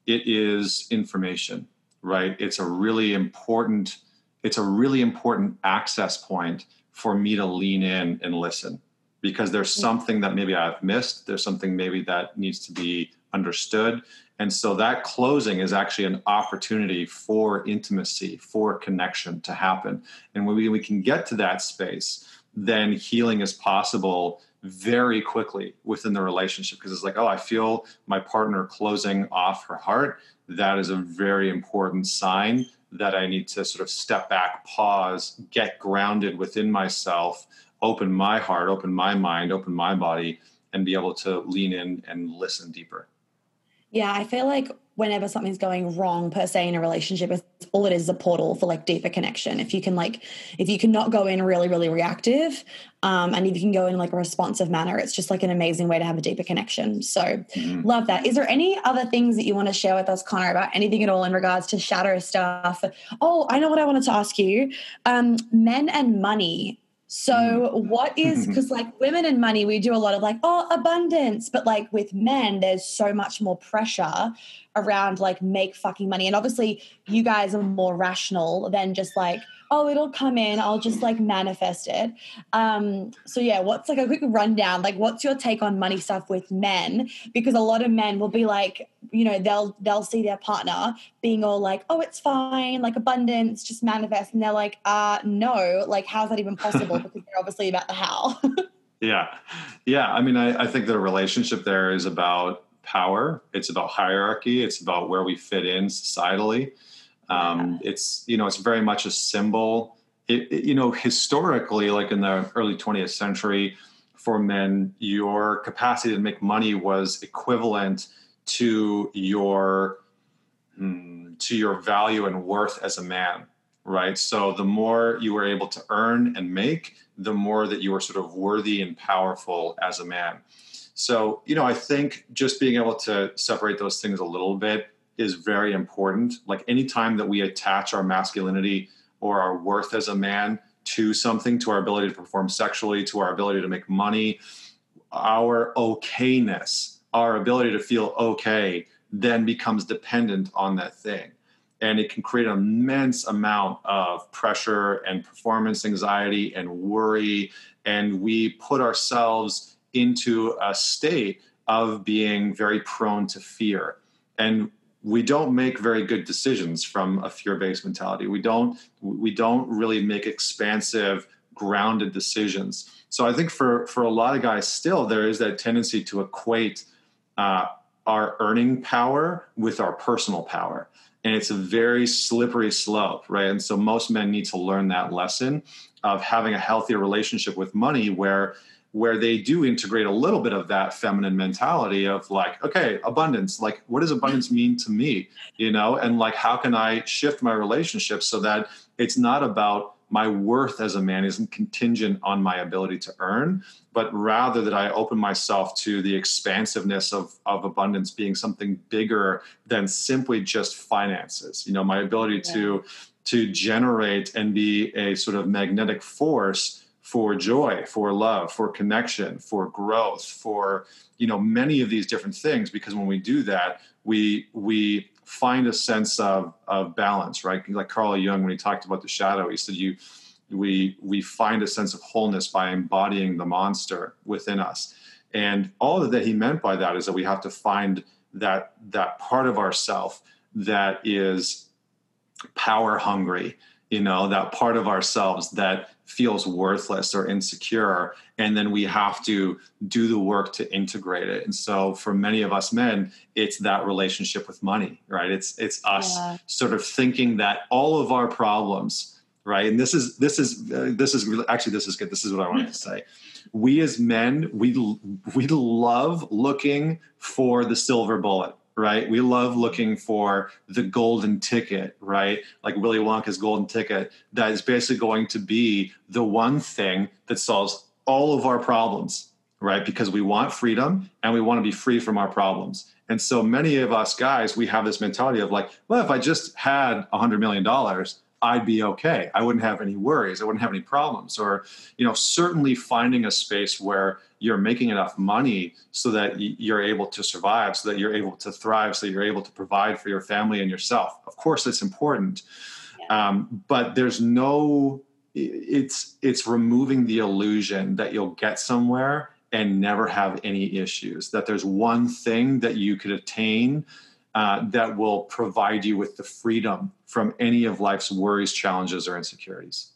it is information, right? It's a really important, it's a really important access point for me to lean in and listen because there's something that maybe I've missed. There's something maybe that needs to be understood. And so that closing is actually an opportunity for intimacy, for connection to happen. And when we, we can get to that space, then healing is possible very quickly within the relationship because it's like, oh, I feel my partner closing off her heart. That is a very important sign that I need to sort of step back, pause, get grounded within myself, open my heart, open my mind, open my body, and be able to lean in and listen deeper. Yeah, I feel like whenever something's going wrong per se in a relationship, it's, all it is is a portal for like deeper connection. If you can like, if you can not go in really, really reactive, um, and if you can go in like a responsive manner, it's just like an amazing way to have a deeper connection. So mm-hmm. love that. Is there any other things that you want to share with us, Connor, about anything at all in regards to shadow stuff? Oh, I know what I wanted to ask you. Um, men and money so, mm-hmm. what is because like women and money, we do a lot of like, oh, abundance, but like with men, there's so much more pressure around like make fucking money. And obviously, you guys are more rational than just like, oh, it'll come in. I'll just like manifest it. Um, so yeah, what's like a quick rundown? Like, what's your take on money stuff with men? Because a lot of men will be like, you know, they'll they'll see their partner being all like, oh, it's fine, like abundance, just manifest, and they're like, uh, no, like, how's that even possible? because they're obviously about the how. yeah, yeah. I mean, I, I think the relationship there is about power. It's about hierarchy. It's about where we fit in societally. Um, yeah. It's you know it's very much a symbol. It, it, you know historically, like in the early 20th century, for men, your capacity to make money was equivalent to your mm, to your value and worth as a man right so the more you were able to earn and make the more that you were sort of worthy and powerful as a man so you know i think just being able to separate those things a little bit is very important. Like anytime that we attach our masculinity or our worth as a man to something, to our ability to perform sexually, to our ability to make money, our okayness, our ability to feel okay, then becomes dependent on that thing. And it can create an immense amount of pressure and performance anxiety and worry. And we put ourselves into a state of being very prone to fear. And we don't make very good decisions from a fear-based mentality. We don't we don't really make expansive, grounded decisions. So I think for for a lot of guys, still there is that tendency to equate uh, our earning power with our personal power, and it's a very slippery slope, right? And so most men need to learn that lesson of having a healthier relationship with money, where where they do integrate a little bit of that feminine mentality of like okay abundance like what does abundance mean to me you know and like how can i shift my relationship so that it's not about my worth as a man isn't contingent on my ability to earn but rather that i open myself to the expansiveness of, of abundance being something bigger than simply just finances you know my ability yeah. to to generate and be a sort of magnetic force for joy for love for connection for growth for you know many of these different things because when we do that we we find a sense of of balance right? Like carl jung when he talked about the shadow he said you we we find a sense of wholeness by embodying the monster within us. And all that he meant by that is that we have to find that that part of ourself that is power hungry you know that part of ourselves that feels worthless or insecure and then we have to do the work to integrate it. And so for many of us men it's that relationship with money right? It's it's us yeah. sort of thinking that all of our problems right? And this is this is uh, this is actually this is good. This is what i wanted to say. We as men we we love looking for the silver bullet right? We love looking for the golden ticket, right? Like Willy Wonka's golden ticket that is basically going to be the one thing that solves all of our problems. right? Because we want freedom and we want to be free from our problems. And so many of us guys, we have this mentality of like, well, if I just had a hundred million dollars, I'd be okay. I wouldn't have any worries. I wouldn't have any problems. Or, you know, certainly finding a space where you're making enough money so that you're able to survive, so that you're able to thrive, so that you're able to provide for your family and yourself. Of course, it's important. Yeah. Um, but there's no it's it's removing the illusion that you'll get somewhere and never have any issues that there's one thing that you could attain uh, that will provide you with the freedom from any of life's worries challenges or insecurities.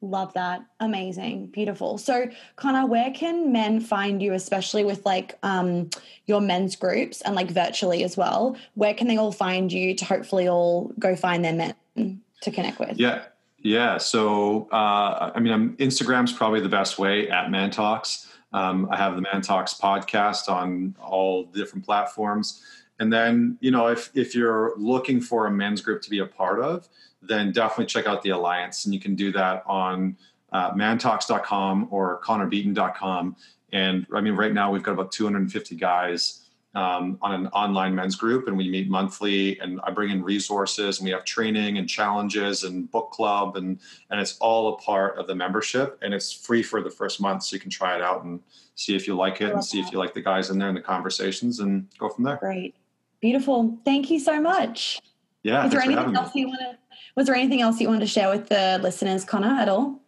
Love that. Amazing. Beautiful. So connor where can men find you especially with like um, your men's groups and like virtually as well? Where can they all find you to hopefully all go find their men to connect with? Yeah. Yeah. So, uh, I mean, I'm, Instagram's probably the best way at Man Talks. Um, I have the Man Talks podcast on all different platforms. And then, you know, if, if you're looking for a men's group to be a part of, then definitely check out the Alliance. And you can do that on uh, mantalks.com or connorbeaton.com. And I mean, right now we've got about 250 guys um, on an online men's group and we meet monthly and i bring in resources and we have training and challenges and book club and and it's all a part of the membership and it's free for the first month so you can try it out and see if you like it and see if you like the guys in there and the conversations and go from there great beautiful. Thank you so much. Yeah was there anything else me. you want to was there anything else you wanted to share with the listeners connor at all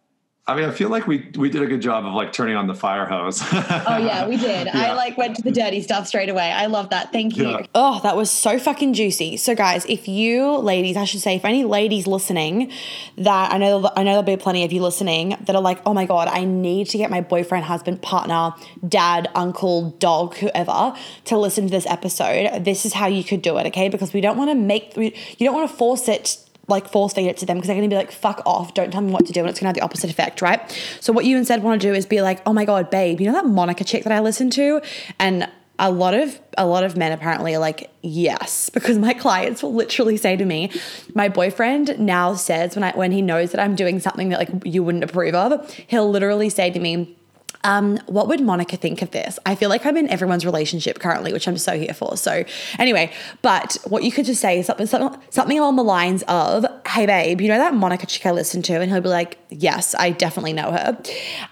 I mean, I feel like we we did a good job of like turning on the fire hose. oh yeah, we did. Yeah. I like went to the dirty stuff straight away. I love that. Thank you. Yeah. Oh, that was so fucking juicy. So guys, if you ladies, I should say, if any ladies listening, that I know I know there'll be plenty of you listening that are like, oh my god, I need to get my boyfriend, husband, partner, dad, uncle, dog, whoever to listen to this episode. This is how you could do it, okay? Because we don't want to make you don't want to force it like force feed it to them because they're going to be like, fuck off, don't tell me what to do. And it's going to have the opposite effect, right? So, what you instead want to do is be like, oh my God, babe, you know that Monica chick that I listen to? And a lot of a lot of men apparently are like yes because my clients will literally say to me my boyfriend now says when i when he knows that i'm doing something that like you wouldn't approve of he'll literally say to me um, what would Monica think of this? I feel like I'm in everyone's relationship currently, which I'm so here for. So anyway, but what you could just say is something, something, something along the lines of, "Hey babe, you know that Monica chick I listened to?" And he'll be like, "Yes, I definitely know her."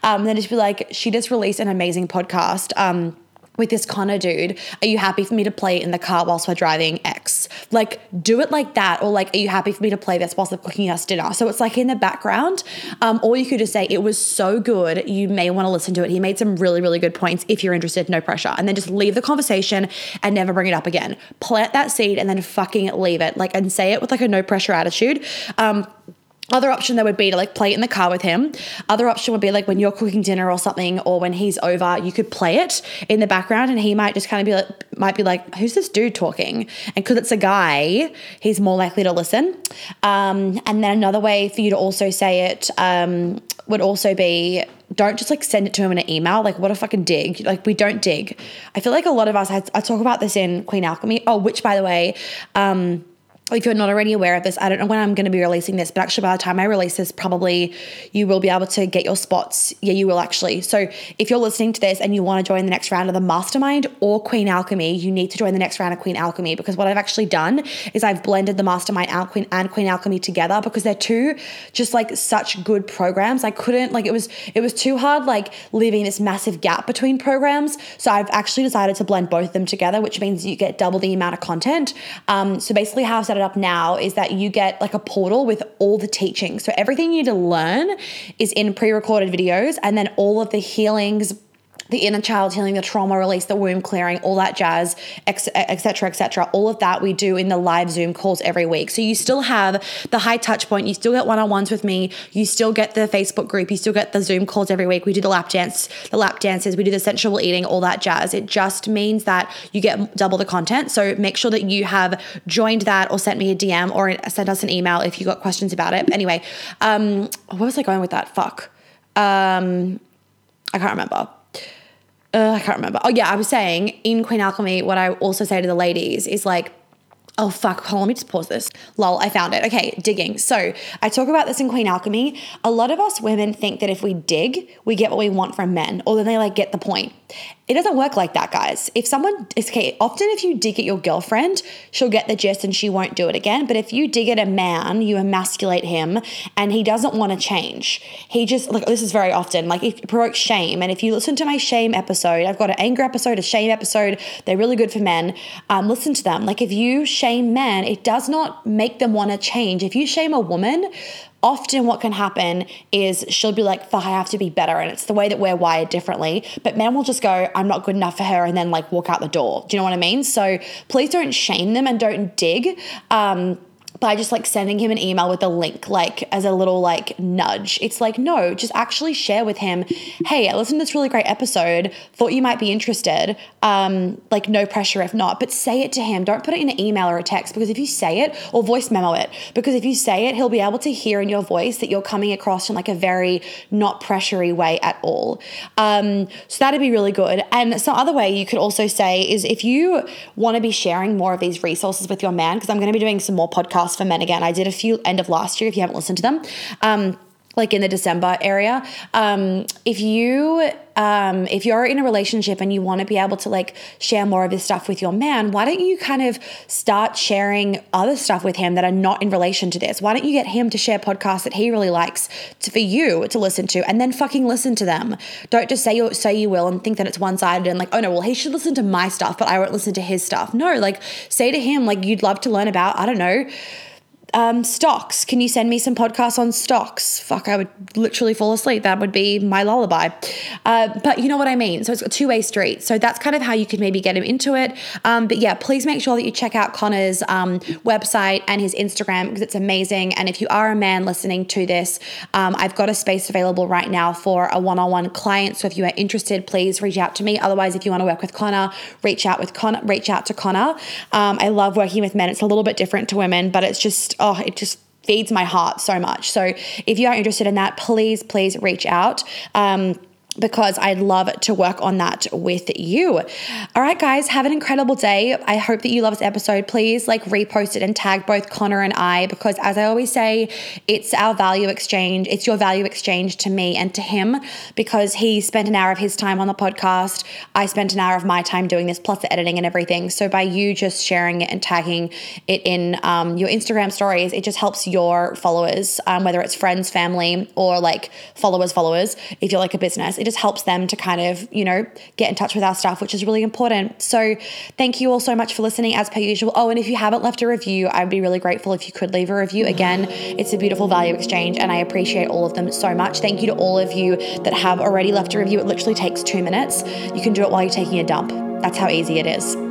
Um, then just be like, "She just released an amazing podcast." Um, with this Connor dude, are you happy for me to play in the car whilst we're driving X? Like, do it like that. Or like, are you happy for me to play this whilst they're cooking us dinner? So it's like in the background. Um, or you could just say, it was so good. You may want to listen to it. He made some really, really good points. If you're interested, no pressure. And then just leave the conversation and never bring it up again. Plant that seed and then fucking leave it. Like, and say it with like a no pressure attitude. Um, other option that would be to like play it in the car with him. Other option would be like when you're cooking dinner or something, or when he's over, you could play it in the background, and he might just kind of be like, might be like, "Who's this dude talking?" And because it's a guy, he's more likely to listen. Um, and then another way for you to also say it um, would also be don't just like send it to him in an email. Like, what a fucking dig. Like, we don't dig. I feel like a lot of us, I, I talk about this in Queen Alchemy. Oh, which by the way, um, if you're not already aware of this, I don't know when I'm going to be releasing this, but actually by the time I release this, probably you will be able to get your spots. Yeah, you will actually. So if you're listening to this and you want to join the next round of the mastermind or Queen Alchemy, you need to join the next round of Queen Alchemy because what I've actually done is I've blended the mastermind and Queen and Queen Alchemy together because they're two just like such good programs. I couldn't like it was it was too hard like leaving this massive gap between programs. So I've actually decided to blend both of them together, which means you get double the amount of content. Um, so basically how I've set it up now is that you get like a portal with all the teaching. So everything you need to learn is in pre-recorded videos and then all of the healings the inner child healing, the trauma release, the womb clearing, all that jazz, etc., etc. All of that we do in the live Zoom calls every week. So you still have the high touch point. You still get one on ones with me. You still get the Facebook group. You still get the Zoom calls every week. We do the lap dance, the lap dances. We do the sensual eating, all that jazz. It just means that you get double the content. So make sure that you have joined that or sent me a DM or sent us an email if you got questions about it. But anyway, um, where was I going with that? Fuck. Um, I can't remember uh, I can't remember. Oh, yeah, I was saying in Queen Alchemy, what I also say to the ladies is like, Oh fuck, hold on, let me just pause this. Lol, I found it. Okay, digging. So I talk about this in Queen Alchemy. A lot of us women think that if we dig, we get what we want from men, or then they like get the point. It doesn't work like that, guys. If someone okay, often if you dig at your girlfriend, she'll get the gist and she won't do it again. But if you dig at a man, you emasculate him and he doesn't want to change. He just like this is very often like it provokes shame. And if you listen to my shame episode, I've got an anger episode, a shame episode. They're really good for men. Um, listen to them. Like if you shame men, it does not make them want to change. If you shame a woman, often what can happen is she'll be like, I have to be better. And it's the way that we're wired differently. But men will just go, I'm not good enough for her, and then like walk out the door. Do you know what I mean? So please don't shame them and don't dig. Um, by just like sending him an email with a link, like as a little like nudge. It's like, no, just actually share with him, hey, I listened to this really great episode, thought you might be interested. Um, like, no pressure if not, but say it to him. Don't put it in an email or a text because if you say it or voice memo it, because if you say it, he'll be able to hear in your voice that you're coming across in like a very not pressury way at all. Um, so that'd be really good. And some other way you could also say is if you want to be sharing more of these resources with your man, because I'm going to be doing some more podcasts for men again. I did a few end of last year if you haven't listened to them. Um, like in the December area. Um, if you um, if you're in a relationship and you want to be able to like share more of this stuff with your man, why don't you kind of start sharing other stuff with him that are not in relation to this? Why don't you get him to share podcasts that he really likes to, for you to listen to, and then fucking listen to them? Don't just say you say you will and think that it's one sided and like, oh no, well he should listen to my stuff, but I won't listen to his stuff. No, like say to him like you'd love to learn about I don't know um, stocks. Can you send me some podcasts on stocks? Fuck, I would literally fall asleep. That would be my lullaby. Uh, but you know what I mean? So it's a two way street. So that's kind of how you could maybe get him into it. Um, but yeah, please make sure that you check out Connor's um, website and his Instagram because it's amazing. And if you are a man listening to this, um, I've got a space available right now for a one on one client. So if you are interested, please reach out to me. Otherwise, if you want to work with Connor, reach out with Connor, reach out to Connor. Um, I love working with men. It's a little bit different to women, but it's just oh, it just feeds my heart so much. So if you are interested in that, please, please reach out. Um, because I'd love to work on that with you. All right, guys, have an incredible day. I hope that you love this episode. Please like repost it and tag both Connor and I because, as I always say, it's our value exchange. It's your value exchange to me and to him because he spent an hour of his time on the podcast. I spent an hour of my time doing this, plus the editing and everything. So, by you just sharing it and tagging it in um, your Instagram stories, it just helps your followers, um, whether it's friends, family, or like followers, followers, if you're like a business it just helps them to kind of, you know, get in touch with our stuff, which is really important. So thank you all so much for listening as per usual. Oh, and if you haven't left a review, I'd be really grateful if you could leave a review. Again, it's a beautiful value exchange and I appreciate all of them so much. Thank you to all of you that have already left a review. It literally takes two minutes. You can do it while you're taking a dump. That's how easy it is.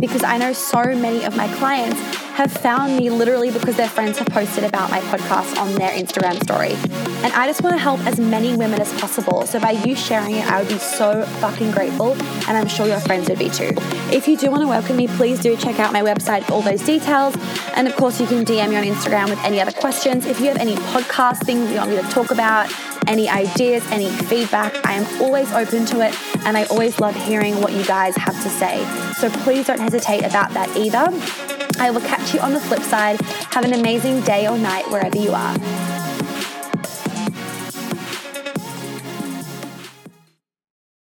because I know so many of my clients have found me literally because their friends have posted about my podcast on their Instagram story. And I just want to help as many women as possible. So by you sharing it, I would be so fucking grateful. And I'm sure your friends would be too. If you do want to welcome me, please do check out my website for all those details. And of course, you can DM me on Instagram with any other questions. If you have any podcast things you want me to talk about, any ideas, any feedback, I am always open to it. And I always love hearing what you guys have to say. So please don't hesitate about that either. I will catch you on the flip side. Have an amazing day or night wherever you are.